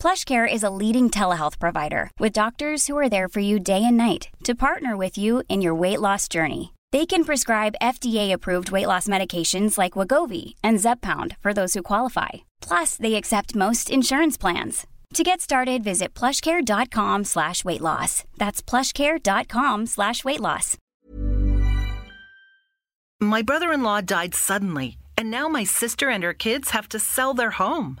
PlushCare is a leading telehealth provider with doctors who are there for you day and night to partner with you in your weight loss journey. They can prescribe FDA-approved weight loss medications like Wagovi and Zepbound for those who qualify. Plus, they accept most insurance plans. To get started, visit plushcare.com slash weight loss. That's plushcare.com slash weight loss. My brother in law died suddenly, and now my sister and her kids have to sell their home.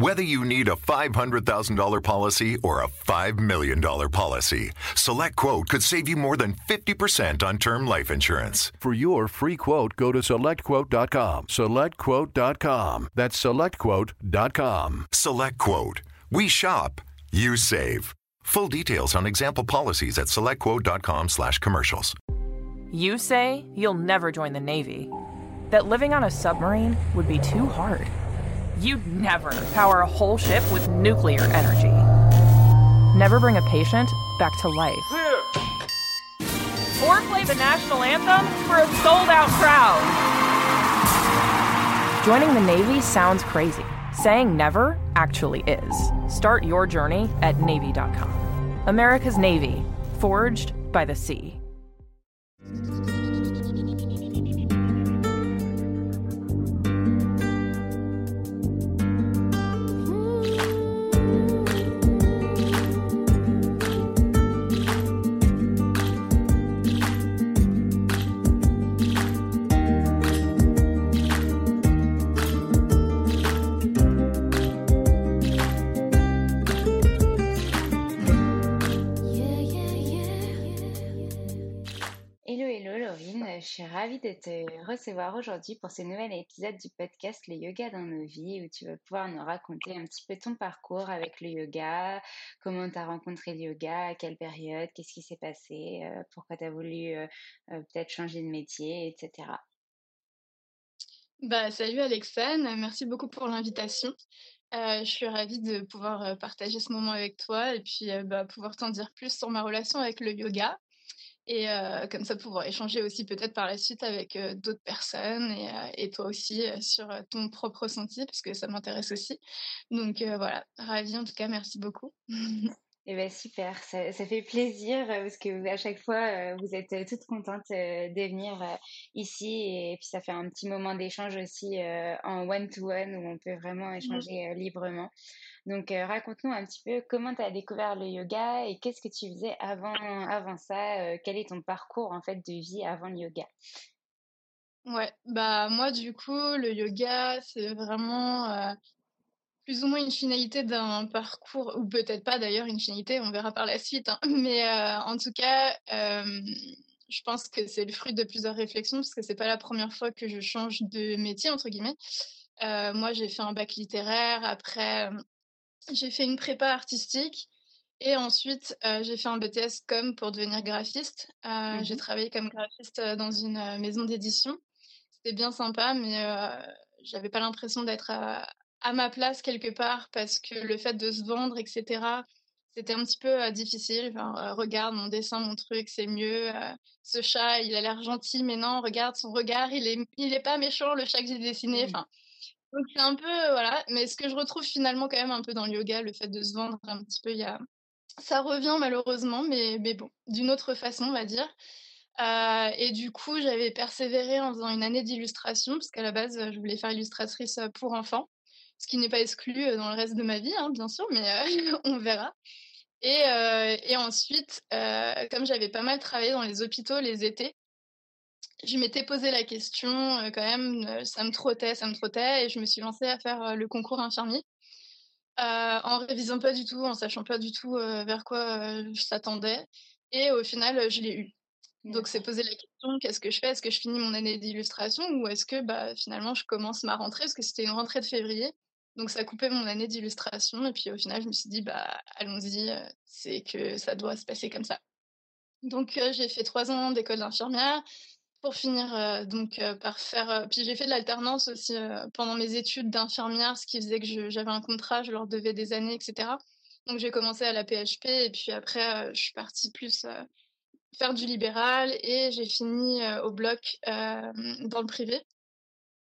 Whether you need a $500,000 policy or a $5 million policy, SelectQuote could save you more than 50% on term life insurance. For your free quote, go to selectquote.com. Selectquote.com. That's selectquote.com. SelectQuote. We shop, you save. Full details on example policies at selectquote.com slash commercials. You say you'll never join the Navy. That living on a submarine would be too hard. You'd never power a whole ship with nuclear energy. Never bring a patient back to life. Or play the national anthem for a sold out crowd. Joining the Navy sounds crazy. Saying never actually is. Start your journey at Navy.com. America's Navy, forged by the sea. De te recevoir aujourd'hui pour ce nouvel épisode du podcast Le Yoga dans nos vies où tu vas pouvoir nous raconter un petit peu ton parcours avec le yoga, comment tu as rencontré le yoga, à quelle période, qu'est-ce qui s'est passé, euh, pourquoi tu as voulu euh, euh, peut-être changer de métier, etc. Bah, salut Alexane, merci beaucoup pour l'invitation. Je suis ravie de pouvoir partager ce moment avec toi et puis bah, pouvoir t'en dire plus sur ma relation avec le yoga. Et euh, comme ça, pouvoir échanger aussi peut-être par la suite avec euh, d'autres personnes et, euh, et toi aussi sur ton propre ressenti, parce que ça m'intéresse aussi. Donc voilà, ravie en tout cas, merci beaucoup. Eh ben super, ça, ça fait plaisir euh, parce que à chaque fois euh, vous êtes euh, toutes contentes euh, de venir ici et puis ça fait un petit moment d'échange aussi en one-to-one où on peut vraiment Mhm. échanger librement. Donc raconte-nous un petit peu comment tu as découvert le yoga et qu'est-ce que tu faisais avant, avant ça, quel est ton parcours en fait de vie avant le yoga? Ouais, bah moi du coup, le yoga, c'est vraiment euh, plus ou moins une finalité d'un parcours, ou peut-être pas d'ailleurs une finalité, on verra par la suite, hein. Mais euh, en tout cas, euh, je pense que c'est le fruit de plusieurs réflexions, parce que c'est pas la première fois que je change de métier, entre guillemets. Euh, moi, j'ai fait un bac littéraire, après, j'ai fait une prépa artistique, et ensuite, j'ai fait un BTS com pour devenir graphiste. Euh, j'ai travaillé comme graphiste dans une maison d'édition. C'était bien sympa, mais j'avais pas l'impression d'être à, à ma place quelque part parce que le fait de se vendre, etc., c'était un petit peu euh, difficile. Genre, euh, regarde mon dessin, mon truc, c'est mieux. euh, ce chat, il a l'air gentil, mais non, regarde son regard, il est, il est pas méchant, le chat que j'ai dessiné. Mhm. Enfin, Donc c'est un peu voilà, mais ce que je retrouve finalement quand même un peu dans le yoga, le fait de se vendre un petit peu, il y a ça revient malheureusement, mais, mais bon, d'une autre façon, on va dire. Euh, et du coup, j'avais persévéré en faisant une année d'illustration, parce qu'à la base, je voulais faire illustratrice pour enfants, ce qui n'est pas exclu dans le reste de ma vie, hein, bien sûr, mais on verra. Et, et ensuite, comme j'avais pas mal travaillé dans les hôpitaux les étés, je m'étais posé la question quand même, ça me trottait, ça me trottait, et je me suis lancée à faire le concours infirmier. en révisant pas du tout, en sachant pas du tout vers quoi je s'attendais. Et au final, je l'ai eu. Donc, c'est poser la question qu'est-ce que je fais? Est-ce que je finis mon année d'illustration ou est-ce que bah, finalement je commence ma rentrée? Parce que c'était une rentrée de février. Donc, ça coupait mon année d'illustration. Et puis, au final, je me suis dit bah, allons-y, c'est que ça doit se passer comme ça. Donc, j'ai fait trois ans d'école d'infirmière pour finir donc par faire. puis, j'ai fait de l'alternance aussi pendant mes études d'infirmière, ce qui faisait que j'avais un contrat, je leur devais des années, etc. Donc, j'ai commencé à la PHP et puis après, je suis partie plus faire du libéral et j'ai fini au bloc dans le privé.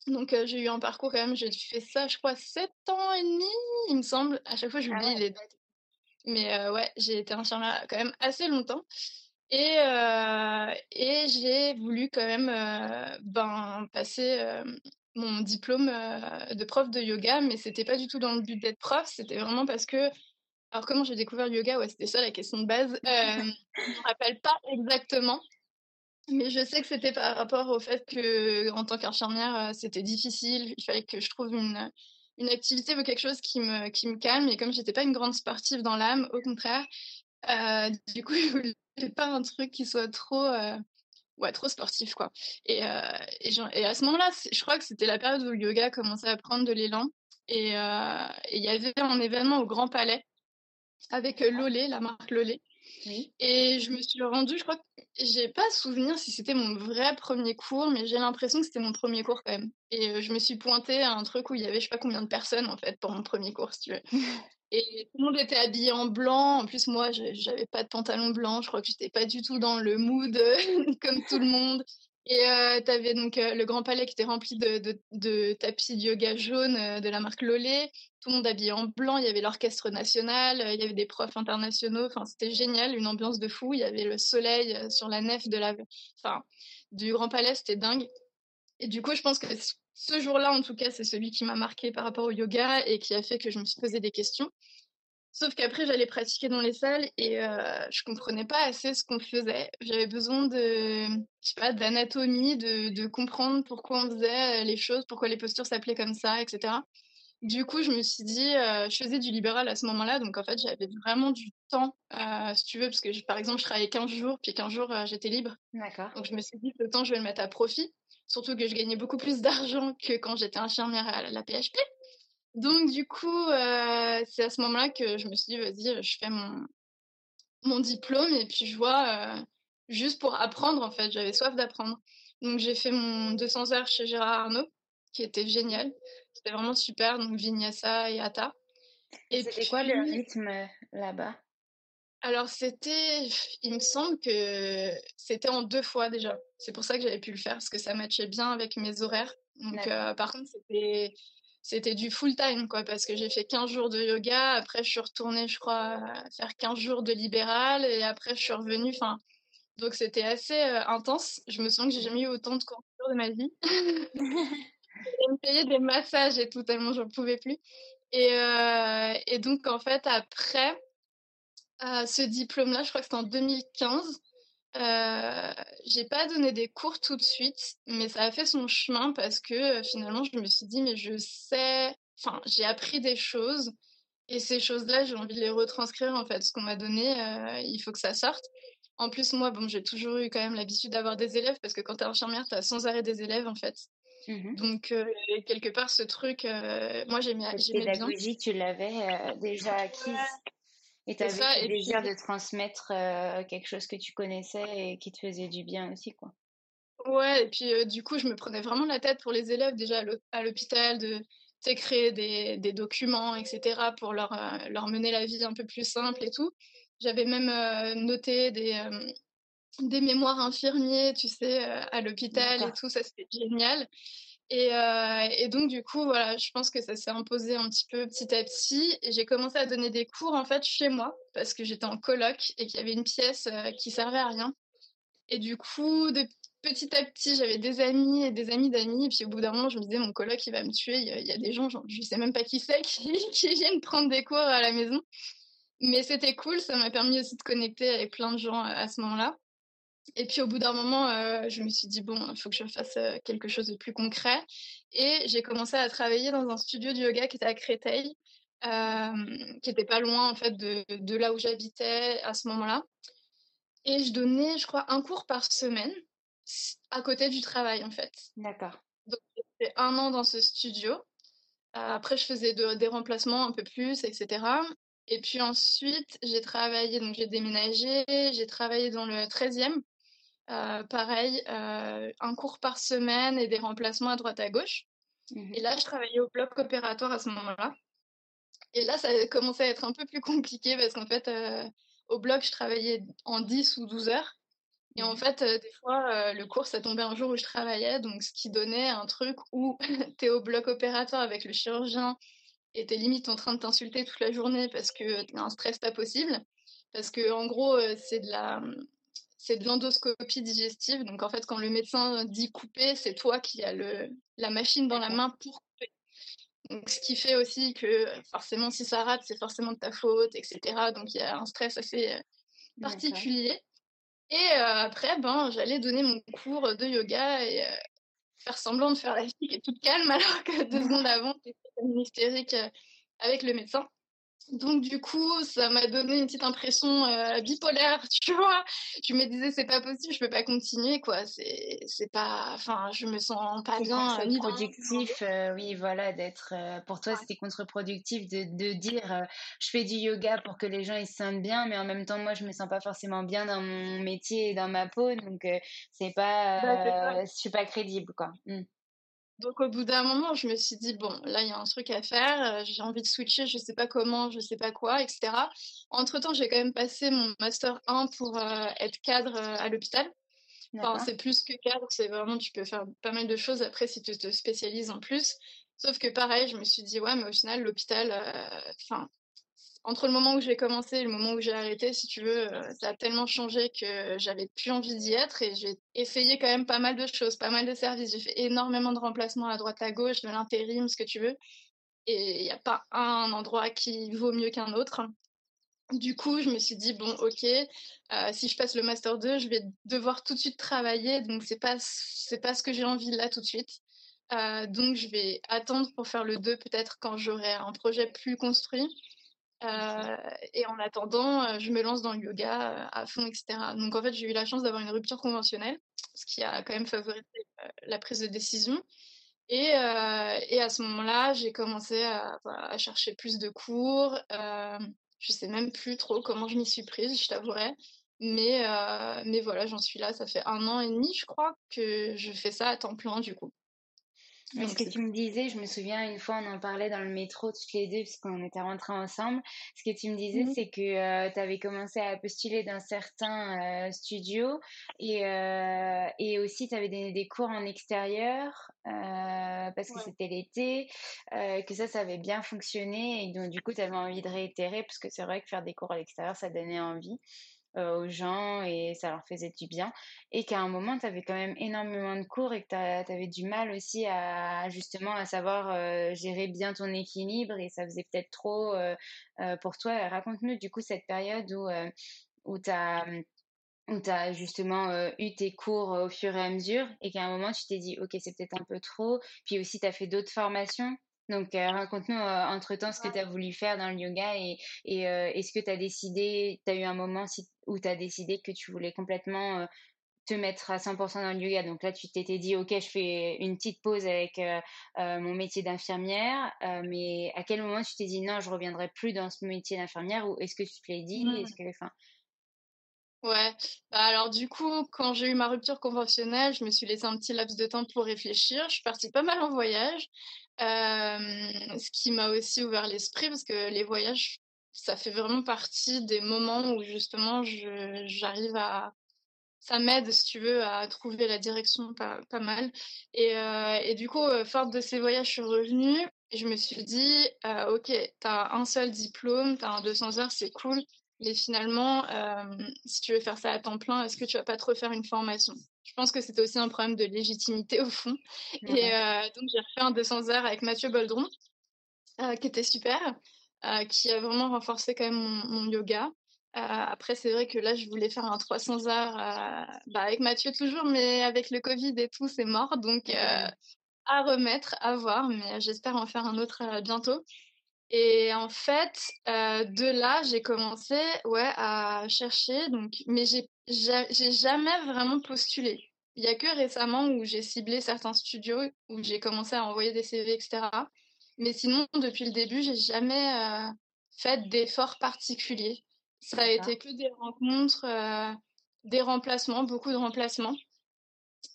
Donc j'ai eu un parcours quand même, j'ai fait ça je crois 7 ans et demi, il me semble. À chaque fois j'oublie ah les dates. Mais ouais, j'ai été infirmière quand même assez longtemps. Et, et j'ai voulu quand même ben, passer mon diplôme de prof de yoga, mais c'était pas du tout dans le but d'être prof, c'était vraiment parce que alors, comment j'ai découvert le yoga? Ouais, c'était ça la question de base. Euh, je ne me rappelle pas exactement, mais je sais que c'était par rapport au fait que, en tant qu'infirmière, euh, c'était difficile. Il fallait que je trouve une, une activité ou quelque chose qui me, qui me calme. Et comme j'étais pas une grande sportive dans l'âme, au contraire, euh, du coup, je voulais pas un truc qui soit trop. ouais, trop sportif, quoi. Et, et, et à ce moment-là, je crois que c'était la période où le yoga commençait à prendre de l'élan. Et il y avait un événement au Grand Palais avec Lolé, la marque Lolé. Et je me suis rendue, je crois que j'ai pas souvenir si c'était mon vrai premier cours, mais j'ai l'impression que c'était mon premier cours quand même. Et je me suis pointée à un truc où il y avait je sais pas combien de personnes en fait pour mon premier cours, si tu veux. Et tout le monde était habillé en blanc. En plus, moi, j'avais pas de pantalon blanc. Je crois que j'étais pas du tout dans le mood comme tout le monde. Et euh, tu avais donc le Grand Palais qui était rempli de, tapis de yoga jaune de la marque Lolé. Tout le monde habillé en blanc. Il y avait l'orchestre national. il y avait des profs internationaux. Enfin, c'était génial, une ambiance de fou. Il y avait le soleil sur la nef de la, enfin, du Grand Palais. C'était dingue. Et du coup, je pense que ce jour-là, en tout cas, c'est celui qui m'a marqué par rapport au yoga et qui a fait que je me suis posé des questions. Sauf qu'après, j'allais pratiquer dans les salles et euh, je comprenais pas assez ce qu'on faisait. J'avais besoin de, je sais pas, d'anatomie, de, de, comprendre pourquoi on faisait les choses, pourquoi les postures s'appelaient comme ça, etc. Du coup, je me suis dit, euh, je faisais du libéral à ce moment-là, donc en fait, j'avais vraiment du temps, euh, si tu veux, parce que par exemple, je travaillais 15 jours, puis 15 jours, euh, j'étais libre. D'accord. Donc je me suis dit, le temps, je vais le mettre à profit. Surtout que je gagnais beaucoup plus d'argent que quand j'étais infirmière à la PHP. Donc, du coup, euh, c'est à ce moment-là que je me suis dit, vas-y, je fais mon, mon diplôme et puis je vois, euh, juste pour apprendre, en fait, j'avais soif d'apprendre. Donc, j'ai fait mon 200 heures chez Gérard Arnaud, qui était génial. C'était vraiment super, donc Vinyasa et Hatha. Et c'était quoi le rythme euh, là-bas? Alors, c'était, il me semble que c'était en deux fois déjà. C'est pour ça que j'avais pu le faire, parce que ça matchait bien avec mes horaires. Donc, par contre, c'était c'était du full time, quoi, parce que j'ai fait 15 jours de yoga, après je suis retournée, je crois, faire 15 jours de libéral, et après je suis revenue, enfin, donc c'était assez euh, intense. Je me sens que j'ai jamais eu autant de cours de ma vie. j'ai me payer des massages et tout, tellement j'en pouvais plus. Et, euh, et, donc, en fait, après euh, ce diplôme-là, je crois que c'était en 2015, euh, j'ai pas donné des cours tout de suite, mais ça a fait son chemin parce que euh, finalement, je me suis dit, mais je sais, enfin, j'ai appris des choses et ces choses-là, j'ai envie de les retranscrire en fait. Ce qu'on m'a donné, euh, il faut que ça sorte. En plus, moi, bon, j'ai toujours eu quand même l'habitude d'avoir des élèves parce que quand tu es infirmière, tu as sans arrêt des élèves en fait. Mmh Donc, quelque part, ce truc, moi, j'aimais bien. pédagogie, tu l'avais déjà acquise. Et tu avais le désir de transmettre euh, quelque chose que tu connaissais et qui te faisait du bien aussi, quoi. Ouais, et puis euh, du coup, je me prenais vraiment la tête pour les élèves déjà à l'hôpital de créer des, des, documents, etc., pour leur, euh, leur mener la vie un peu plus simple et tout. J'avais même noté des, des mémoires infirmiers, tu sais, à l'hôpital et tout, ça c'était génial. Et, euh, et, donc, du coup, voilà, je pense que ça s'est imposé un petit peu petit à petit. Et j'ai commencé à donner des cours, en fait, chez moi, parce que j'étais en coloc et qu'il y avait une pièce euh, qui servait à rien. Et du coup, de petit à petit, j'avais des amis et des amis d'amis. Et puis, au bout d'un moment, je me disais, mon coloc, il va me tuer. Il y a, des gens, je je sais même pas qui c'est, qui, qui viennent prendre des cours à la maison. Mais c'était cool, ça m'a permis aussi de connecter avec plein de gens euh, à ce moment-là. Et puis au bout d'un moment, euh, je me suis dit, bon, il faut que je fasse euh, quelque chose de plus concret. Et j'ai commencé à travailler dans un studio de yoga qui était à Créteil, euh, qui était pas loin en fait de, de là où j'habitais à ce moment-là. Et je donnais, je crois, un cours par semaine à côté du travail en fait. D'accord. Donc j'ai fait un an dans ce studio. après, je faisais des remplacements un peu plus, etc. Et puis ensuite, j'ai travaillé, donc j'ai déménagé, j'ai travaillé dans le 13e euh, pareil, euh, un cours par semaine et des remplacements à droite à gauche. Mmh et là, je travaillais au bloc opératoire à ce moment-là. Et là, ça a commencé à être un peu plus compliqué parce qu'en fait, euh, au bloc, je travaillais en 10 ou 12 heures. Et en mmh fait, des fois, le cours, ça tombait un jour où je travaillais, donc ce qui donnait un truc où tu es au bloc opératoire avec le chirurgien et tu es limite en train de t'insulter toute la journée parce que tu as un stress pas possible. Parce que, en gros, c'est de la c'est de l'endoscopie digestive. Donc en fait, quand le médecin dit couper, c'est toi qui as le, la machine dans la main pour couper. Donc ce qui fait aussi que forcément, si ça rate, c'est forcément de ta faute, etc. Donc il y a un stress assez euh, particulier. Et euh, après, ben, j'allais donner mon cours de yoga et euh, faire semblant de faire la fille qui est toute calme, alors que deux secondes avant, j'étais hystérique avec le médecin. Donc du coup, ça m'a donné une petite impression euh, bipolaire, tu vois. Je me disais c'est pas possible, je peux pas continuer quoi. C'est c'est pas, enfin, je me sens pas bien. C'est productif, euh, oui, voilà, d'être. Euh, pour toi, c'était contre-productif de, de dire je fais du yoga pour que les gens ils se sentent bien, mais en même temps moi je me sens pas forcément bien dans mon métier et dans ma peau, donc c'est pas, bah, je suis pas crédible quoi. Mmh. Donc au bout d'un moment, je me suis dit, bon, là, il y a un truc à faire, euh, j'ai envie de switcher, je sais pas comment, je sais pas quoi, etc. Entre-temps, j'ai quand même passé mon Master 1 pour euh, être cadre euh, à l'hôpital. Enfin, c'est plus que cadre, c'est vraiment, tu peux faire pas mal de choses après si tu te spécialises en plus. Sauf que pareil, je me suis dit, ouais, mais au final, l'hôpital, enfin, entre le moment où j'ai commencé et le moment où j'ai arrêté, si tu veux, euh, ça a tellement changé que j'avais plus envie d'y être et j'ai essayé quand même pas mal de choses, pas mal de services. J'ai fait énormément de remplacements à droite à gauche, de l'intérim, ce que tu veux. Et il n'y a pas un endroit qui vaut mieux qu'un autre. Du coup, je me suis dit, bon, ok, euh, si je passe le Master 2, je vais devoir tout de suite travailler, donc c'est pas, pas ce que j'ai envie là tout de suite. Euh, donc, je vais attendre pour faire le 2 peut-être quand j'aurai un projet plus construit. Euh, et en attendant, euh, je me lance dans le yoga euh, à fond, etc. Donc en fait, j'ai eu la chance d'avoir une rupture conventionnelle, ce qui a quand même favorisé la prise de décision. Et, et à ce moment-là, j'ai commencé à, à, chercher plus de cours. Euh, je sais même plus trop comment je m'y suis prise, je t'avouerai. Mais, mais voilà, j'en suis là. Ça fait un an et demi, je crois, que je fais ça à temps plein, du coup. Mais ce que tu me disais, je me souviens une fois on en parlait dans le métro toutes les deux puisqu'on était rentrés ensemble. Ce que tu me disais, mmh c'est que euh, tu avais commencé à postuler dans certains euh, studios et, euh, et aussi tu avais donné des cours en extérieur parce que c'était l'été, que ça, ça avait bien fonctionné et donc du coup tu avais envie de réitérer parce que c'est vrai que faire des cours à l'extérieur, ça donnait envie. Euh, aux gens et ça leur faisait du bien. Et qu'à un moment, tu avais quand même énormément de cours et que tu avais du mal aussi à justement à savoir euh, gérer bien ton équilibre et ça faisait peut-être trop euh, pour toi. Raconte-nous du coup cette période où, où tu as où tu as justement eu tes cours au fur et à mesure et qu'à un moment tu t'es dit ok c'est peut-être un peu trop puis aussi tu as fait d'autres formations? Donc, euh, raconte-nous euh, entre-temps ce que tu as voulu faire dans le yoga et, et euh, est-ce que tu as décidé, tu as eu un moment où tu as décidé que tu voulais complètement te mettre à 100% dans le yoga? Donc là, tu t'étais dit, OK, je fais une petite pause avec mon métier d'infirmière, mais à quel moment tu t'es dit, non, je reviendrai plus dans ce métier d'infirmière? Ou est-ce que tu te l'as dit? Mmh. Est-ce que, enfin... Ouais, bah alors du coup, quand j'ai eu ma rupture conventionnelle, je me suis laissé un petit laps de temps pour réfléchir. Je suis partie pas mal en voyage. Ce qui m'a aussi ouvert l'esprit parce que les voyages, ça fait vraiment partie des moments où justement j'arrive à, ça m'aide, si tu veux, à trouver la direction pas, mal. Et, du coup, forte de ces voyages, je suis revenue et je me suis dit, ok, t'as un seul diplôme, t'as un 200 heures, c'est cool. Mais finalement, si tu veux faire ça à temps plein, est-ce que tu vas pas te refaire une formation? Je pense que c'était aussi un problème de légitimité au fond. Et donc, j'ai refait un 200 heures avec Mathieu Boldron, qui était super, qui a vraiment renforcé quand même mon yoga. Euh, après, c'est vrai que là, je voulais faire un 300 heures euh, bah, avec Mathieu toujours, mais avec le Covid et tout, c'est mort. Donc, euh, à remettre, à voir, mais j'espère en faire un autre bientôt. Et en fait, de là, j'ai commencé ouais, à chercher, donc, mais j'ai jamais vraiment postulé. Il y a que récemment où j'ai ciblé certains studios, où j'ai commencé à envoyer des CV, etc. Mais sinon, depuis le début, j'ai jamais fait d'efforts particuliers. Ça a été que des rencontres, euh, des remplacements, beaucoup de remplacements.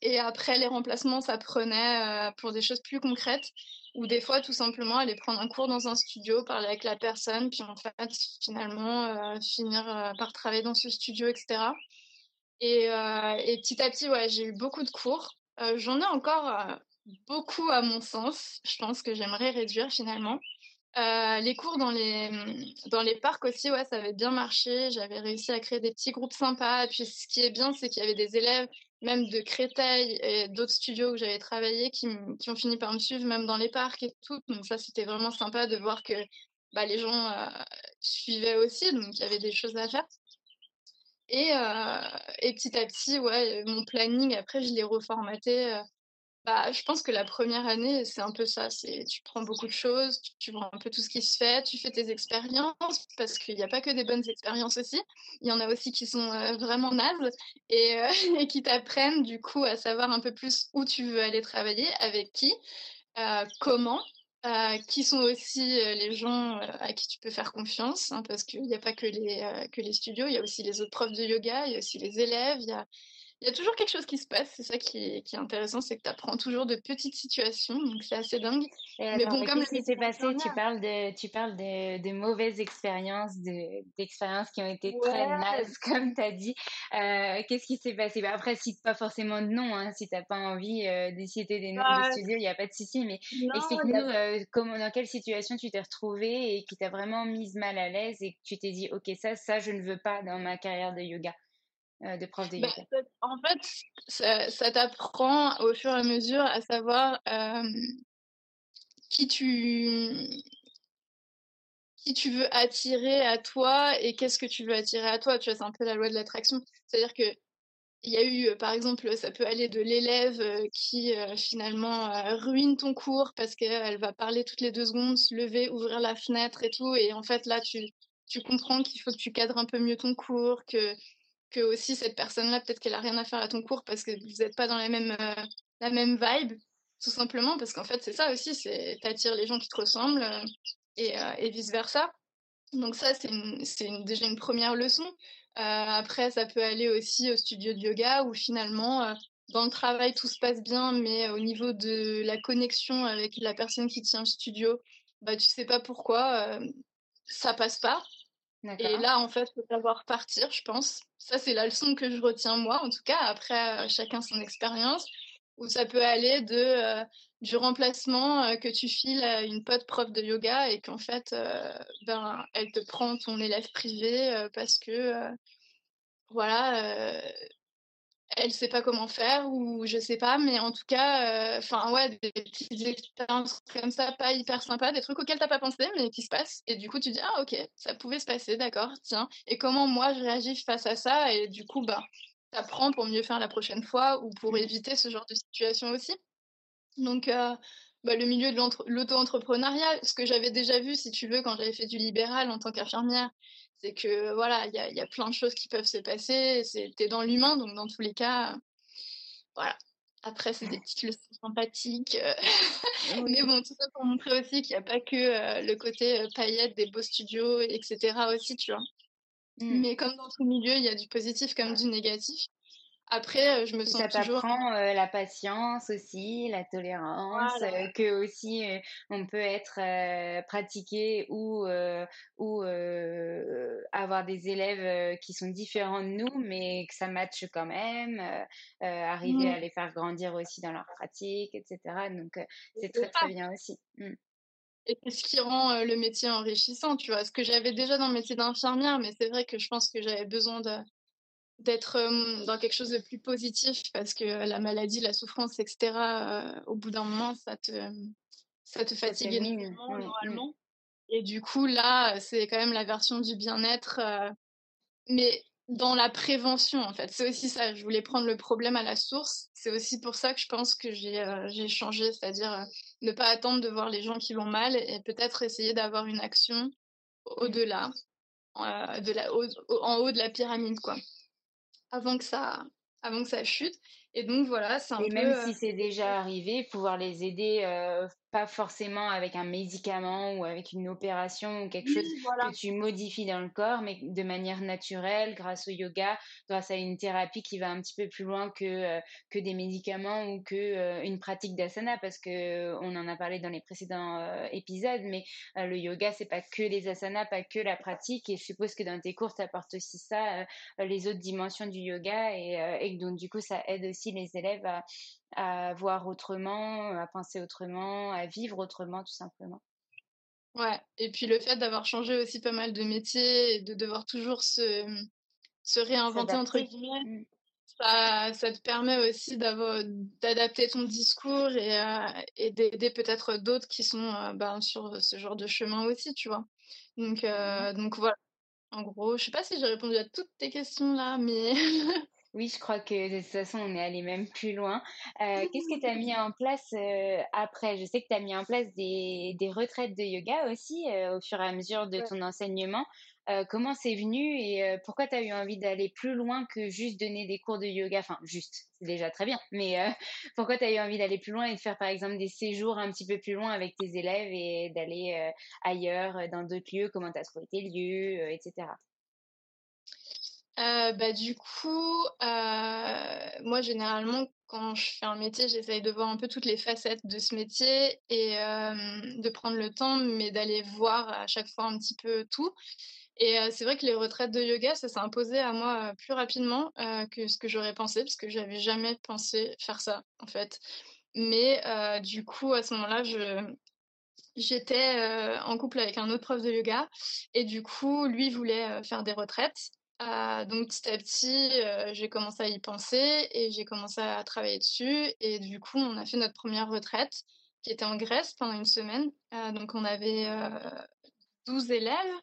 Et après les remplacements, ça prenait euh, pour des choses plus concrètes, ou des fois tout simplement aller prendre un cours dans un studio, parler avec la personne, puis en fait finalement euh, finir par travailler dans ce studio, etc. Et, et petit à petit, ouais, j'ai eu beaucoup de cours. J'en ai encore beaucoup à mon sens. Je pense que j'aimerais réduire finalement. Euh, les cours dans les, dans les parcs aussi, ouais, ça avait bien marché. J'avais réussi à créer des petits groupes sympas. Et puis, ce qui est bien, c'est qu'il y avait des élèves, même de Créteil et d'autres studios où j'avais travaillé, qui, ont fini par me suivre, même dans les parcs et tout. Donc, ça, c'était vraiment sympa de voir que bah, les gens euh, suivaient aussi. Donc, il y avait des choses à faire. Et, euh, et petit à petit, ouais, mon planning, après, je l'ai reformaté bah, je pense que la première année, c'est un peu ça. C'est tu prends beaucoup de choses, tu, vois un peu tout ce qui se fait, tu fais tes expériences parce qu'il n'y a pas que des bonnes expériences aussi. Il y en a aussi qui sont euh, vraiment nazes et, euh, et qui t'apprennent du coup à savoir un peu plus où tu veux aller travailler, avec qui, euh, comment. qui sont aussi les gens à qui tu peux faire confiance, hein, parce qu'il n'y a pas que les, que les studios, il y a aussi les autres profs de yoga, il y a aussi les élèves, il y a, il y a toujours quelque chose qui se passe. C'est ça qui est, qui est intéressant, c'est que tu apprends toujours de petites situations, donc c'est assez dingue. mais bon, comme ce qui s'est passé, tu parles de, tu parles de, de mauvaises expériences, d'expériences qui ont été très nazes, comme tu as dit. Euh, qu'est-ce qui s'est passé? Bah, Après, cite pas forcément de nom, hein, si tu n'as pas envie euh, de citer des noms de studios, il n'y a pas de souci, mais explique-nous euh, dans quelle situation tu t'es retrouvée et qui t'a vraiment mise mal à l'aise et que tu t'es dit, ok, ça, ça, je ne veux pas dans ma carrière de yoga. Euh, de prof de bah, yoga En fait, ça, t'apprend au fur et à mesure à savoir qui tu qui tu veux attirer à toi et qu'est-ce que tu veux attirer à toi. Tu vois, c'est un peu la loi de l'attraction. C'est-à-dire que il y a eu, par exemple, ça peut aller de l'élève qui finalement ruine ton cours parce qu'elle va parler toutes les deux secondes, se lever, ouvrir la fenêtre et tout. Et en fait, là, tu, tu comprends qu'il faut que tu cadres un peu mieux ton cours, que que aussi cette personne-là, peut-être qu'elle a rien à faire à ton cours parce que vous n'êtes pas dans la même, euh, la même vibe, tout simplement, parce qu'en fait, c'est ça aussi, c'est t'attires les gens qui te ressemblent euh, et, euh, et vice-versa. Donc ça, c'est déjà une première leçon. après, ça peut aller aussi au studio de yoga où finalement, dans le travail, tout se passe bien, mais au niveau de la connexion avec la personne qui tient le studio, bah, tu sais pas pourquoi, ça passe pas. Et là, en fait, faut savoir partir, je pense. Ça, c'est la leçon que je retiens moi, en tout cas. Après, euh, chacun son expérience. Où ça peut aller de euh, du remplacement euh, que tu files à une pote prof de yoga et qu'en fait, ben, elle te prend ton élève privé parce que voilà, elle sait pas comment faire ou je sais pas mais en tout cas euh, enfin ouais des petites expériences comme ça pas hyper sympas des trucs auxquels t'as pas pensé mais qui se passent. Et du coup tu dis ah ok ça pouvait se passer d'accord tiens. Et comment moi je réagis face à ça? Et du coup bah t'apprends pour mieux faire la prochaine fois ou pour mmh. éviter ce genre de situation aussi. Donc euh, bah, le milieu de l'auto-entrepreneuriat ce que j'avais déjà vu si tu veux quand j'avais fait du libéral en tant qu'infirmière c'est que voilà, il y a, y a, plein de choses qui peuvent se passer. T'es dans l'humain, donc dans tous les cas, voilà. Après, c'est des petites leçons sympathiques. Euh, mais bon, tout ça pour montrer aussi qu'il n'y a pas que euh, le côté euh, paillette des beaux studios, etc. aussi, tu vois. Mmh. Mais comme dans tout milieu, il y a du positif comme du négatif. Après, euh, je me sens ça toujours. Ça t'apprend euh, la patience aussi, la tolérance, euh, que aussi on peut être pratiqué ou ou avoir des élèves qui sont différents de nous, mais que ça matche quand même, arriver à mmh. les faire grandir aussi dans leur pratique, etc. Donc, c'est très, très bien aussi. Mmh. Et c'est ce qui rend le métier enrichissant, tu vois. Ce que j'avais déjà dans le métier d'infirmière, mais c'est vrai que je pense que j'avais besoin de, d'être dans quelque chose de plus positif parce que la maladie, la souffrance, etc., au bout d'un moment, ça te, ça te fatigue énormément, mmh. normalement. Et du coup, là, c'est quand même la version du bien-être, mais dans la prévention, en fait. C'est aussi ça. Je voulais prendre le problème à la source. C'est aussi pour ça que je pense que j'ai changé, c'est-à-dire ne pas attendre de voir les gens qui vont mal et peut-être essayer d'avoir une action au-delà, de la, en haut de la pyramide, quoi avant que ça, avant que ça chute. Et donc voilà, c'est un Et même si c'est déjà arrivé, pouvoir les aider pas forcément avec un médicament ou avec une opération ou quelque chose que tu modifies dans le corps, mais de manière naturelle, grâce au yoga, grâce à une thérapie qui va un petit peu plus loin que, euh, que des médicaments ou que euh, une pratique d'asana, parce que on en a parlé dans les précédents euh, épisodes, mais le yoga, c'est pas que les asanas, pas que la pratique, et je suppose que dans tes cours, tu apportes aussi ça, les autres dimensions du yoga, et, et donc du coup, ça aide aussi les élèves à, à voir autrement, à penser autrement, à vivre autrement, tout simplement. Ouais, et puis le fait d'avoir changé aussi pas mal de métiers et de devoir toujours se, se réinventer, entre guillemets, mmh. ça, ça, te permet aussi d'adapter ton discours et, euh, et d'aider peut-être d'autres qui sont euh, ben, sur ce genre de chemin aussi, tu vois. Donc, mmh euh, donc voilà, en gros, je sais pas si j'ai répondu à toutes tes questions là, mais Oui, je crois que de toute façon, on est allé même plus loin. Euh, qu'est-ce que tu as mis en place euh, après? Je sais que tu as mis en place des, des retraites de yoga aussi euh, au fur et à mesure de ton enseignement. comment c'est venu et pourquoi tu as eu envie d'aller plus loin que juste donner des cours de yoga? Enfin, juste, c'est déjà très bien, mais pourquoi tu as eu envie d'aller plus loin et de faire par exemple des séjours un petit peu plus loin avec tes élèves et d'aller ailleurs, dans d'autres lieux? Comment tu as trouvé tes lieux, etc. Euh, bah, du coup, euh, moi, généralement, quand je fais un métier, j'essaye de voir un peu toutes les facettes de ce métier et de prendre le temps, mais d'aller voir à chaque fois un petit peu tout. Et c'est vrai que les retraites de yoga, ça s'est imposé à moi plus rapidement que ce que j'aurais pensé, parce que j'avais jamais pensé faire ça, en fait. Mais du coup, à ce moment-là, j'étais en couple avec un autre prof de yoga et du coup, lui voulait faire des retraites ah, donc petit à petit, euh, j'ai commencé à y penser et j'ai commencé à travailler dessus. Et du coup, on a fait notre première retraite qui était en Grèce pendant une semaine. Euh, donc on avait 12 euh, élèves.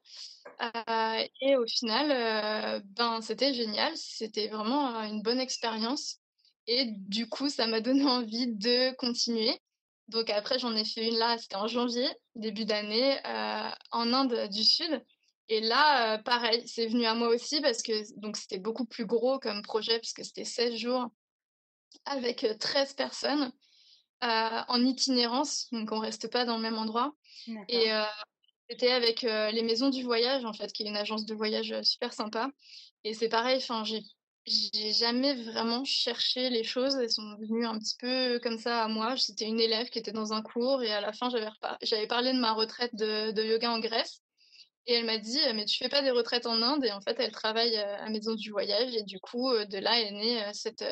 et au final, ben, c'était génial. C'était vraiment une bonne expérience. Et du coup, ça m'a donné envie de continuer. Donc après, j'en ai fait une là, c'était en janvier, début d'année, en Inde du Sud. Et là, pareil, c'est venu à moi aussi parce que donc c'était beaucoup plus gros comme projet puisque c'était 16 jours avec 13 personnes en itinérance, donc on reste pas dans le même endroit. Et c'était avec les Maisons du Voyage en fait, qui est une agence de voyage super sympa. Et c'est pareil, enfin j'ai j'ai jamais vraiment cherché les choses, elles sont venues un petit peu comme ça à moi. C'était une élève qui était dans un cours et à la fin j'avais parlé de ma retraite de, de yoga en Grèce. Et elle m'a dit, mais tu fais pas des retraites en Inde? Et en fait, elle travaille à Maison du Voyage. Et du coup, de là est née cette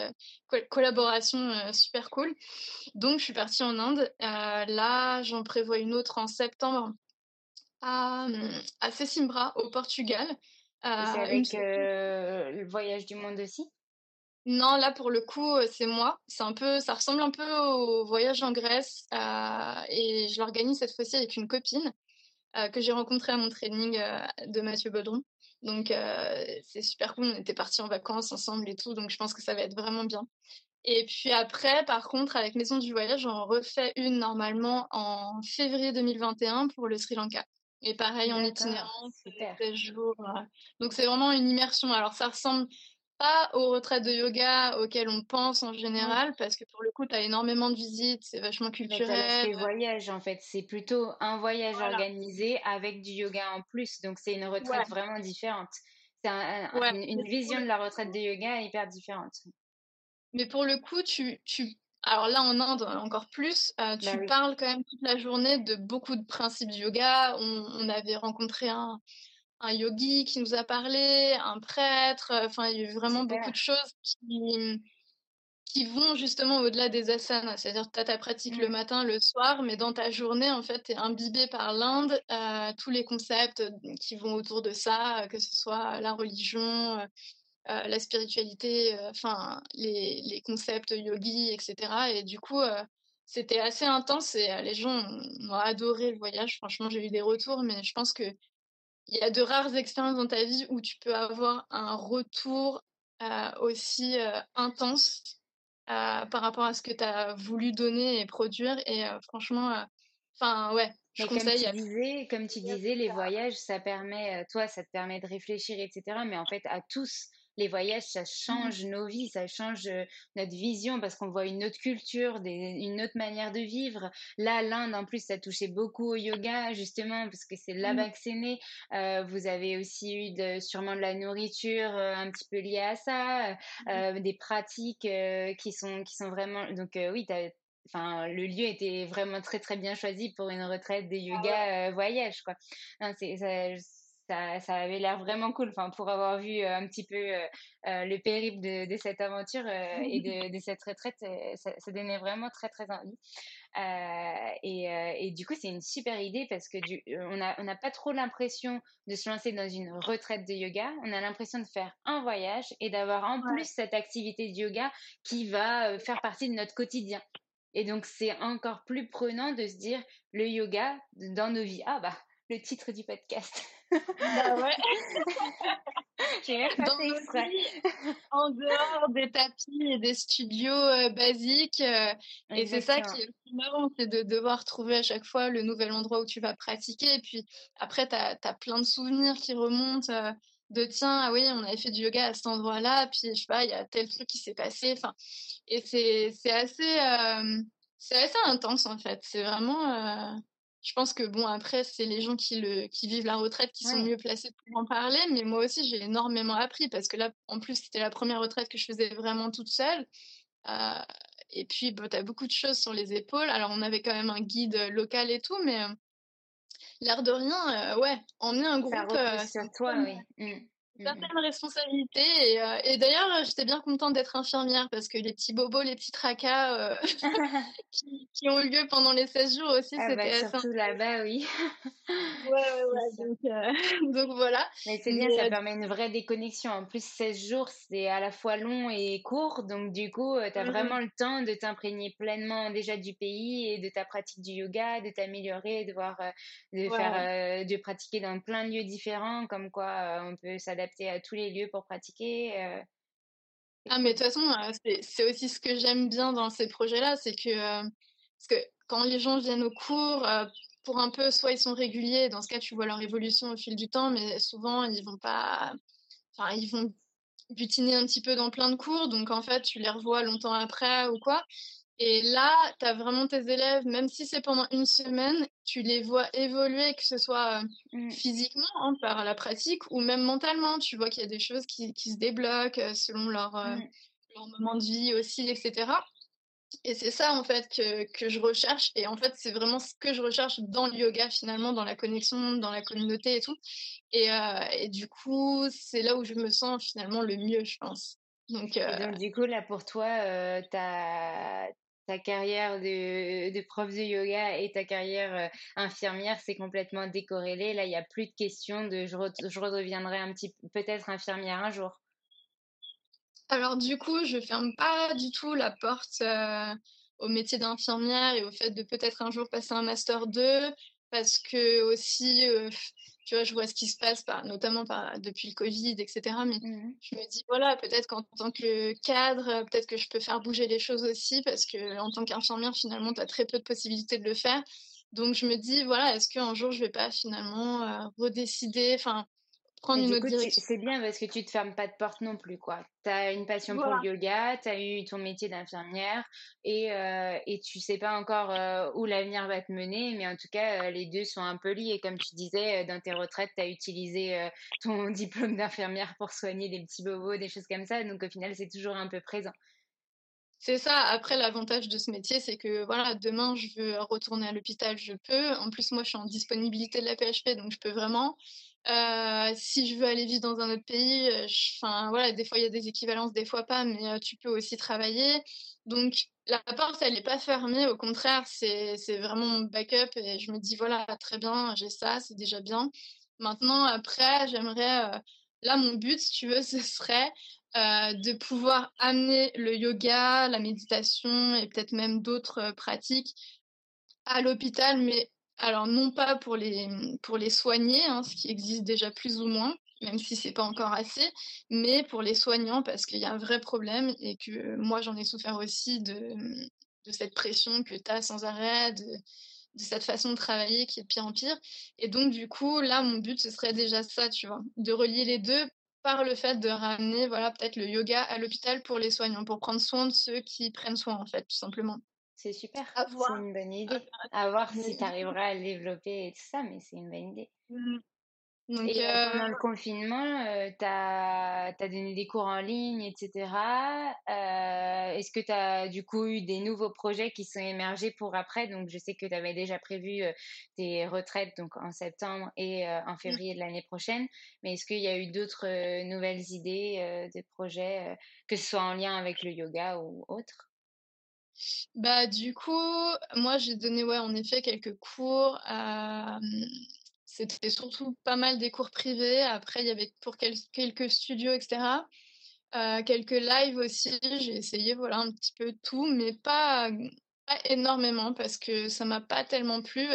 collaboration super cool. Donc, je suis partie en Inde. là, j'en prévois une autre en septembre à, à Sesimbra, au Portugal. c'est avec le voyage du monde aussi? Non, là pour le coup, c'est moi. C'est un peu, ça ressemble un peu au voyage en Grèce et je l'organise cette fois-ci avec une copine. Euh, que j'ai rencontré à mon training euh, de Mathieu Baudron. Donc euh, c'est super cool, on était partis en vacances ensemble et tout, donc je pense que ça va être vraiment bien. Et puis après, par contre, avec Maison du Voyage, j'en refais une normalement en février 2021 pour le Sri Lanka. Et pareil, en itinérance, 16 jours. Donc c'est vraiment une immersion. Alors ça ressemble pas aux retraites de yoga auxquelles on pense en général, parce que pour le coup, tu as énormément de visites, c'est vachement culturel. C'est voyage en fait, c'est plutôt un voyage organisé avec du yoga en plus, donc c'est une retraite vraiment différente. C'est une, vision de la retraite de yoga hyper différente. Mais pour le coup, tu, tu... alors là en Inde encore plus, euh, tu bah parles quand même toute la journée de beaucoup de principes du yoga. On, on avait rencontré un, un yogi qui nous a parlé, un prêtre. Enfin, il y a eu vraiment beaucoup de choses qui, qui vont justement au-delà des asanas. C'est-à-dire tu as ta pratique le mmh. matin, le soir, mais dans ta journée, en fait, tu es imbibé par l'Inde, euh, tous les concepts qui vont autour de ça, que ce soit la religion, euh, euh, la spiritualité, enfin, les, les, concepts yogi, etc. Et du coup, c'était assez intense et les gens ont adoré le voyage. Franchement, j'ai eu des retours, mais je pense que il y a de rares expériences dans ta vie où tu peux avoir un retour aussi intense par rapport à ce que tu as voulu donner et produire. Et franchement, enfin, ouais. Je comme tu disais, comme tu disais, les voyages, ça permet, toi, ça te permet de réfléchir, etc. Mais en fait, à tous, les voyages, ça mmh change nos vies, ça change notre vision parce qu'on voit une autre culture, une autre manière de vivre. Là, l'Inde, en plus, ça touchait beaucoup au yoga, justement, parce que c'est là-bas mmh. que c'est né. vous avez aussi eu de, sûrement de la nourriture un petit peu liée à ça, mmh des pratiques qui, sont, qui sont vraiment... Donc oui, Enfin, le lieu était vraiment très très bien choisi pour une retraite de ah yoga voyage quoi. c'est ça, avait l'air vraiment cool. Enfin, pour avoir vu euh, un petit peu euh, euh, le périple de, cette aventure et de, cette retraite, ça, donnait vraiment très très envie. Et, du coup, c'est une super idée parce que on n'a pas trop l'impression de se lancer dans une retraite de yoga. On a l'impression de faire un voyage et d'avoir en plus cette activité de yoga qui va faire partie de notre quotidien. Et donc, c'est encore plus prenant de se dire le yoga dans nos vies. Ah bah, le titre du podcast. Bah ouais. J'ai en dehors des tapis et des studios euh, basiques. Euh, et c'est ça qui est le marrant, c'est de devoir trouver à chaque fois le nouvel endroit où tu vas pratiquer. Et puis après, tu as, plein de souvenirs qui remontent. Euh, de tiens, ah oui, on avait fait du yoga à cet endroit-là, puis je sais pas, il y a tel truc qui s'est passé. Enfin, et c'est assez, c'est assez intense en fait. C'est vraiment je pense que bon après c'est les gens qui le qui vivent la retraite qui sont mieux placés pour en parler mais moi aussi j'ai énormément appris parce que là en plus c'était la première retraite que je faisais vraiment toute seule euh, et puis bah, tu as beaucoup de choses sur les épaules. Alors on avait quand même un guide local et tout mais euh, l'air de rien euh, ouais emmener un groupe ça sur toi oui certaines responsabilités. Et, euh, et d'ailleurs, j'étais bien contente d'être infirmière parce que les petits bobos, les petits tracas euh, qui, ont eu lieu pendant les 16 jours aussi, ah c'était bah, Surtout là-bas, oui. ouais, ouais, ouais. Donc, euh, donc, voilà. Mais c'est bien, ça permet une vraie déconnexion. En plus, 16 jours, c'est à la fois long et court. Donc, du coup, tu as mmh vraiment le temps de t'imprégner pleinement déjà du pays et de ta pratique du yoga, de t'améliorer, de voir, de faire, de pratiquer dans plein de lieux différents, comme quoi on peut s'adapter à tous les lieux pour pratiquer. Euh. Ah, mais de toute façon, euh, c'est aussi ce que j'aime bien dans ces projets-là, c'est que, euh, parce que quand les gens viennent au cours, pour un peu, soit ils sont réguliers, dans ce cas, tu vois leur évolution au fil du temps, mais souvent, ils vont pas. Enfin, ils vont butiner un petit peu dans plein de cours, donc en fait, tu les revois longtemps après ou quoi. Et là, tu as vraiment tes élèves, même si c'est pendant une semaine, tu les vois évoluer, que ce soit mmh. physiquement hein, par la pratique ou même mentalement. Tu vois qu'il y a des choses qui, se débloquent selon leur, mmh. leur moment de vie aussi, etc. Et c'est ça en fait que, que, je recherche. Et en fait, c'est vraiment ce que je recherche dans le yoga finalement, dans la connexion, dans la communauté et tout. Et, et du coup, c'est là où je me sens finalement le mieux, je pense. Donc, donc, du coup, là, pour toi, euh, tu as, carrière de, de, prof de yoga et ta carrière euh, infirmière, c'est complètement décorrélé. Là, il n'y a plus de question de je, redeviendrai un petit peut-être infirmière un jour. Alors du coup, je ferme pas du tout la porte euh, au métier d'infirmière et au fait de peut-être un jour passer un master 2 parce que aussi euh, tu vois, je vois ce qui se passe, par, notamment par, depuis le Covid, etc. Mais mmh je me dis, voilà, peut-être qu'en tant que cadre, peut-être que je peux faire bouger les choses aussi, parce que en tant qu'infirmière, finalement, tu as très peu de possibilités de le faire. Donc, je me dis, voilà, est-ce qu'un jour, je vais pas finalement euh, redécider, enfin, prendre une autre direction. C'est bien parce que tu te fermes pas de porte non plus, quoi. Tu as une passion pour le yoga, tu as eu ton métier d'infirmière et, euh, et tu sais pas encore euh, où l'avenir va te mener, mais en tout cas, euh, les deux sont un peu liés. Comme tu disais, dans tes retraites, tu as utilisé ton diplôme d'infirmière pour soigner des petits bobos, des choses comme ça. Donc, au final, c'est toujours un peu présent. C'est ça. Après, l'avantage de ce métier, c'est que voilà, demain, je veux retourner à l'hôpital, je peux. En plus, moi, je suis en disponibilité de la PHP, donc je peux vraiment. Si je veux aller vivre dans un autre pays, enfin voilà, des fois il y a des équivalences, des fois pas, mais tu peux aussi travailler. Donc la porte, elle n'est pas fermée, au contraire, c'est vraiment mon backup et je me dis voilà, très bien, j'ai ça, c'est déjà bien. Maintenant, après, j'aimerais, là, mon but, si tu veux, ce serait de pouvoir amener le yoga, la méditation et peut-être même d'autres pratiques à l'hôpital, mais alors non pas pour les, pour les soigner, hein, ce qui existe déjà plus ou moins, même si c'est pas encore assez, mais pour les soignants parce qu'il y a un vrai problème et que moi j'en ai souffert aussi de, de cette pression que tu as sans arrêt, de, de cette façon de travailler qui est de pire en pire. Et donc du coup, là, mon but, ce serait déjà ça, tu vois, de relier les deux par le fait de ramener, voilà, peut-être le yoga à l'hôpital pour les soignants, pour prendre soin de ceux qui prennent soin, en fait, tout simplement. C'est super, c'est une bonne idée. À voir si tu arriveras à le développer et tout ça, mais c'est une bonne idée. Mmh. Donc, et euh, pendant le confinement, tu as, donné des cours en ligne, etc. Est-ce que tu as du coup eu des nouveaux projets qui sont émergés pour après? Donc, je sais que tu avais déjà prévu tes retraites donc en septembre et en mmh. février de l'année prochaine. Mais est-ce qu'il y a eu d'autres nouvelles idées de projets, que ce soit en lien avec le yoga ou autre? Bah, du coup, moi, j'ai donné, ouais, en effet, quelques cours. c'était surtout pas mal des cours privés. Après, il y avait pour quelques studios, etc. quelques lives aussi. J'ai essayé, voilà, un petit peu tout, mais pas, pas énormément parce que ça m'a pas tellement plu.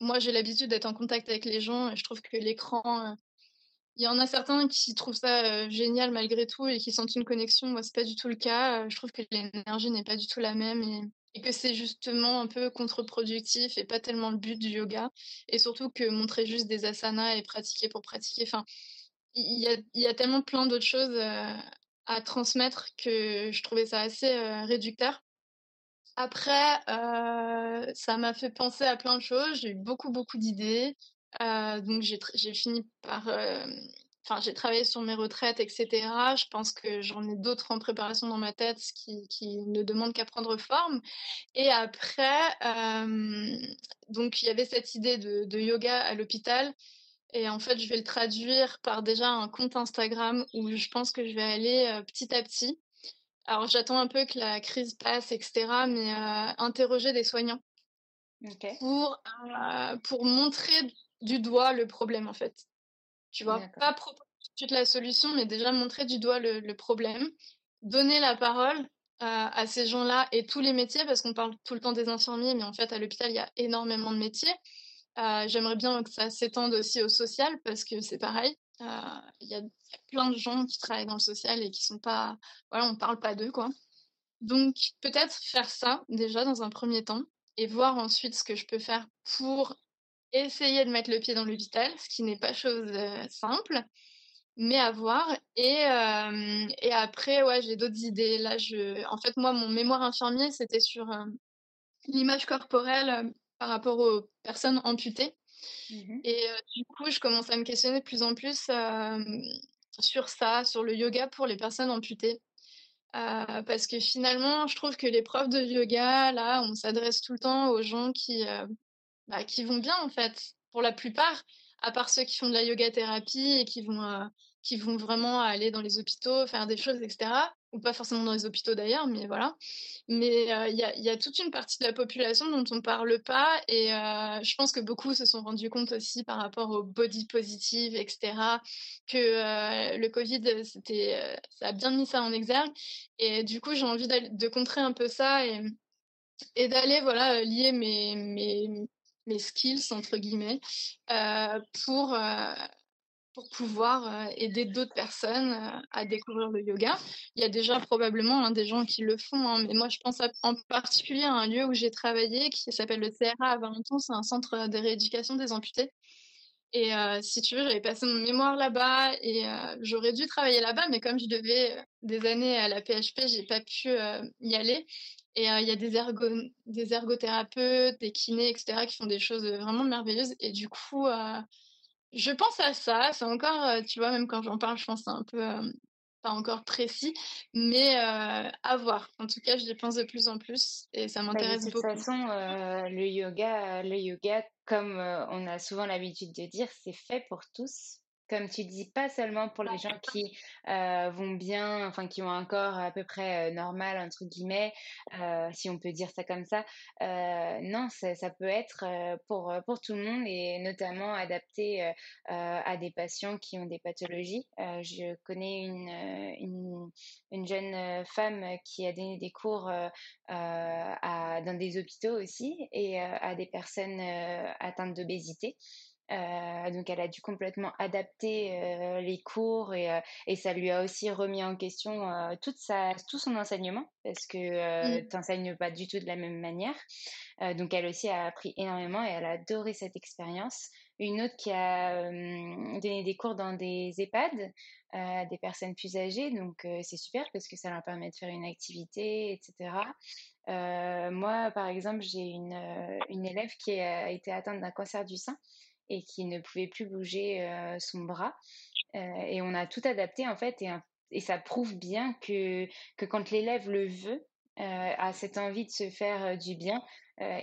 moi, j'ai l'habitude d'être en contact avec les gens et je trouve que l'écran, il y en a certains qui trouvent ça génial malgré tout et qui sentent une connexion. Moi, c'est pas du tout le cas. Je trouve que l'énergie n'est pas du tout la même et, que c'est justement un peu contre-productif et pas tellement le but du yoga. Et surtout que montrer juste des asanas et pratiquer pour pratiquer. Enfin, il y a, y a, tellement plein d'autres choses à transmettre que je trouvais ça assez réducteur. Après, ça m'a fait penser à plein de choses. J'ai eu beaucoup, beaucoup d'idées. Euh, donc j'ai fini par... Euh, enfin, j'ai travaillé sur mes retraites, etc. Je pense que j'en ai d'autres en préparation dans ma tête qui, qui ne demandent qu'à prendre forme. Et après, euh, donc il y avait cette idée de, de yoga à l'hôpital. Et en fait, je vais le traduire par déjà un compte Instagram où je pense que je vais aller petit à petit. Alors, j'attends un peu que la crise passe, etc., mais interroger des soignants pour, pour montrer du doigt le problème en fait. Tu vois, pas proposer tout la solution, mais déjà montrer du doigt le, problème, donner la parole euh, à ces gens-là et tous les métiers, parce qu'on parle tout le temps des infirmiers, mais en fait à l'hôpital il y a énormément de métiers. Euh, j'aimerais bien que ça s'étende aussi au social, parce que c'est pareil. Euh, il y, a plein de gens qui travaillent dans le social et qui sont pas, voilà, on parle pas d'eux quoi. Donc peut-être faire ça déjà dans un premier temps et voir ensuite ce que je peux faire pour essayer de mettre le pied dans l'hôpital, ce qui n'est pas chose simple, mais à voir. Et, et après, ouais, j'ai d'autres idées. Là, je, en fait, moi, mon mémoire infirmier, c'était sur l'image corporelle par rapport aux personnes amputées. Mmh et du coup, je commence à me questionner de plus en plus sur ça, sur le yoga pour les personnes amputées. parce que finalement, je trouve que les profs de yoga, là, on s'adresse tout le temps aux gens qui, bah, qui vont bien en fait, pour la plupart, à part ceux qui font de la yoga thérapie et qui vont, euh, qui vont vraiment aller dans les hôpitaux, faire des choses, etc. Ou pas forcément dans les hôpitaux d'ailleurs, mais voilà. Mais euh, il y, a, y, a, toute une partie de la population dont on ne parle pas et euh, je pense que beaucoup se sont rendus compte aussi par rapport au body positive, etc. Que le Covid, c'était, ça a bien mis ça en exergue. Et du coup, j'ai envie de contrer un peu ça et, et d'aller voilà lier mes, mes mes skills, entre guillemets, euh, pour, euh, pour pouvoir euh, aider d'autres personnes à découvrir le yoga. Il y a déjà probablement hein, des gens qui le font, hein, mais moi je pense en particulier à un lieu où j'ai travaillé qui s'appelle le CRA à Valenton, c'est un centre de rééducation des amputés. Et si tu veux, j'avais passé mon mémoire là-bas et j'aurais dû travailler là-bas, mais comme je devais des années à la PHP, j'ai pas pu y aller. Et il y a des, ergo des ergothérapeutes, des kinés, etc., qui font des choses vraiment merveilleuses. Et du coup, je pense à ça. C'est encore, tu vois, même quand j'en parle, je pense un peu pas encore précis, mais à voir. En tout cas, j'y pense de plus en plus et ça bah, m'intéresse beaucoup. De toute façon, le yoga, le yoga, comme on a souvent l'habitude de dire, c'est fait pour tous comme tu dis, pas seulement pour les gens qui euh, vont bien, enfin qui ont un corps à peu près euh, normal, entre guillemets, euh, si on peut dire ça comme ça. non, ça, peut être pour, pour tout le monde et notamment adapté à des patients qui ont des pathologies. je connais une, une, une, jeune femme qui a donné des cours à, dans des hôpitaux aussi et à des personnes atteintes d'obésité. Euh, donc elle a dû complètement adapter euh, les cours et, euh, et, ça lui a aussi remis en question toute sa, tout son enseignement parce que mmh. tu n'enseignes pas du tout de la même manière. donc elle aussi a appris énormément et elle a adoré cette expérience. Une autre qui a donné des cours dans des EHPAD à des personnes plus âgées, donc c'est super parce que ça leur permet de faire une activité, etc. moi, par exemple, j'ai une, une élève qui a été atteinte d'un cancer du sein et qui ne pouvait plus bouger son bras. Et on a tout adapté en fait et, et ça prouve bien que, que quand l'élève le veut, a cette envie de se faire du bien,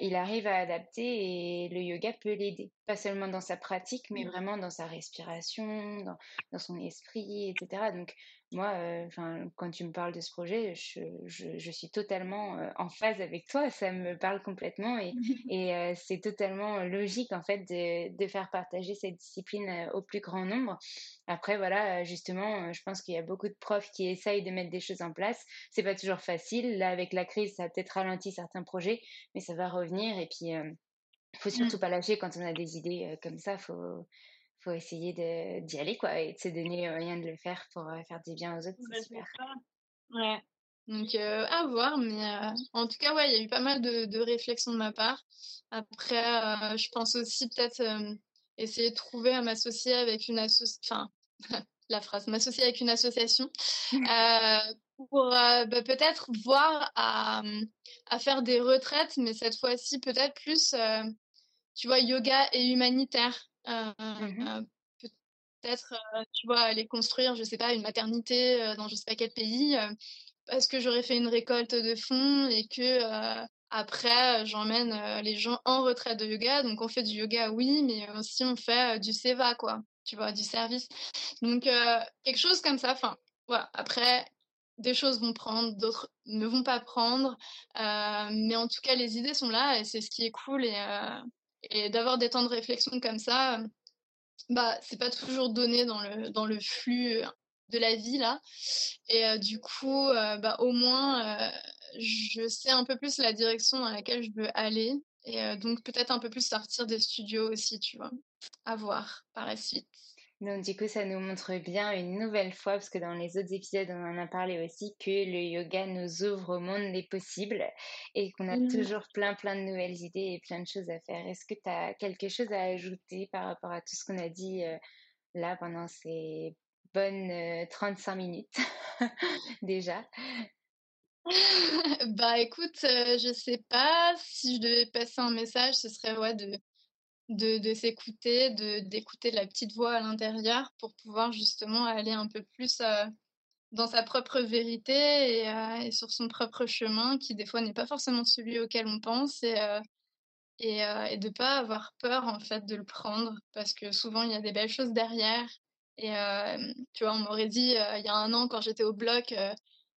il arrive à adapter et le yoga peut l'aider. Pas seulement dans sa pratique, mais mmh. vraiment dans sa respiration, dans, dans son esprit, etc. Donc moi, enfin, quand tu me parles de ce projet, je, je, je suis totalement en phase avec toi. Ça me parle complètement et, et c'est totalement logique en fait de, de, faire partager cette discipline au plus grand nombre. Après, voilà, justement, je pense qu'il y a beaucoup de profs qui essayent de mettre des choses en place. C'est pas toujours facile. Là, avec la crise, ça a peut-être ralenti certains projets, mais ça va revenir. Et puis, il faut mmh. surtout pas lâcher quand on a des idées comme ça. Faut faut essayer d'y aller, quoi, et de se donner rien de le faire pour faire du bien aux autres. super. Ouais. Donc, à voir, mais en tout cas, ouais, il y a eu pas mal de, de réflexions de ma part. Après, je pense aussi peut-être essayer de trouver à m'associer avec une association, enfin, la phrase, m'associer avec une association pour bah, peut-être voir à, mmh, à, faire des retraites, mais cette fois-ci peut-être plus, tu vois, yoga et humanitaire. Mmh euh, peut-être, euh, tu vois, aller construire, je sais pas, une maternité euh, dans je sais pas quel pays, parce que j'aurais fait une récolte de fonds et que après, j'emmène les gens en retraite de yoga. Donc, on fait du yoga, oui, mais aussi on fait du seva, quoi. Tu vois, du service. Donc, quelque chose comme ça. Enfin, voilà. Après, des choses vont prendre, d'autres ne vont pas prendre. mais en tout cas, les idées sont là et c'est ce qui est cool. Et, et d'avoir des temps de réflexion comme ça, bah, c'est pas toujours donné dans le, dans le flux de la vie, là. Et du coup, bah, au moins, je sais un peu plus la direction dans laquelle je veux aller. Et donc, peut-être un peu plus sortir des studios aussi, tu vois. À voir par la suite. Donc du coup, ça nous montre bien une nouvelle fois, parce que dans les autres épisodes, on en a parlé aussi, que le yoga nous ouvre au monde des possibles et qu'on a toujours plein, plein de nouvelles idées et plein de choses à faire. Est-ce que tu as quelque chose à ajouter par rapport à tout ce qu'on a dit euh, là pendant ces bonnes 35 euh, minutes déjà? Bah écoute, euh, je sais pas si je devais passer un message, ce serait ouais, de de, de s'écouter, d'écouter la petite voix à l'intérieur pour pouvoir justement aller un peu plus euh, dans sa propre vérité et, euh, et, sur son propre chemin qui des fois n'est pas forcément celui auquel on pense et, euh, et, et de pas avoir peur en fait de le prendre parce que souvent il y a des belles choses derrière et tu vois on m'aurait dit il y a un an quand j'étais au bloc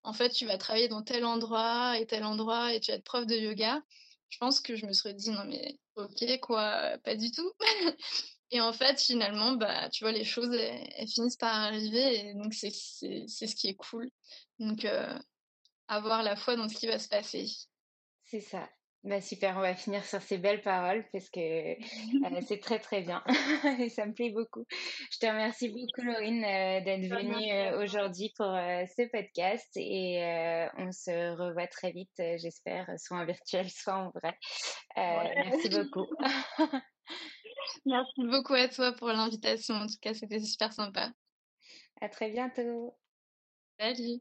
en fait tu vas travailler dans tel endroit et tel endroit et tu vas être prof de yoga. Je pense que je me serais dit non mais ok quoi, pas du tout. et en fait finalement bah tu vois les choses elles, finissent par arriver et donc c'est c'est ce qui est cool. Donc euh, avoir la foi dans ce qui va se passer. C'est ça. Bah super, on va finir sur ces belles paroles parce que euh, c'est très très bien et ça me plaît beaucoup. Je te remercie beaucoup Laurine euh, d'être venue euh, aujourd'hui pour ce podcast et on se revoit très vite, j'espère, soit en virtuel, soit en vrai. Merci beaucoup. merci beaucoup à toi pour l'invitation. En tout cas, c'était super sympa. À très bientôt. Salut.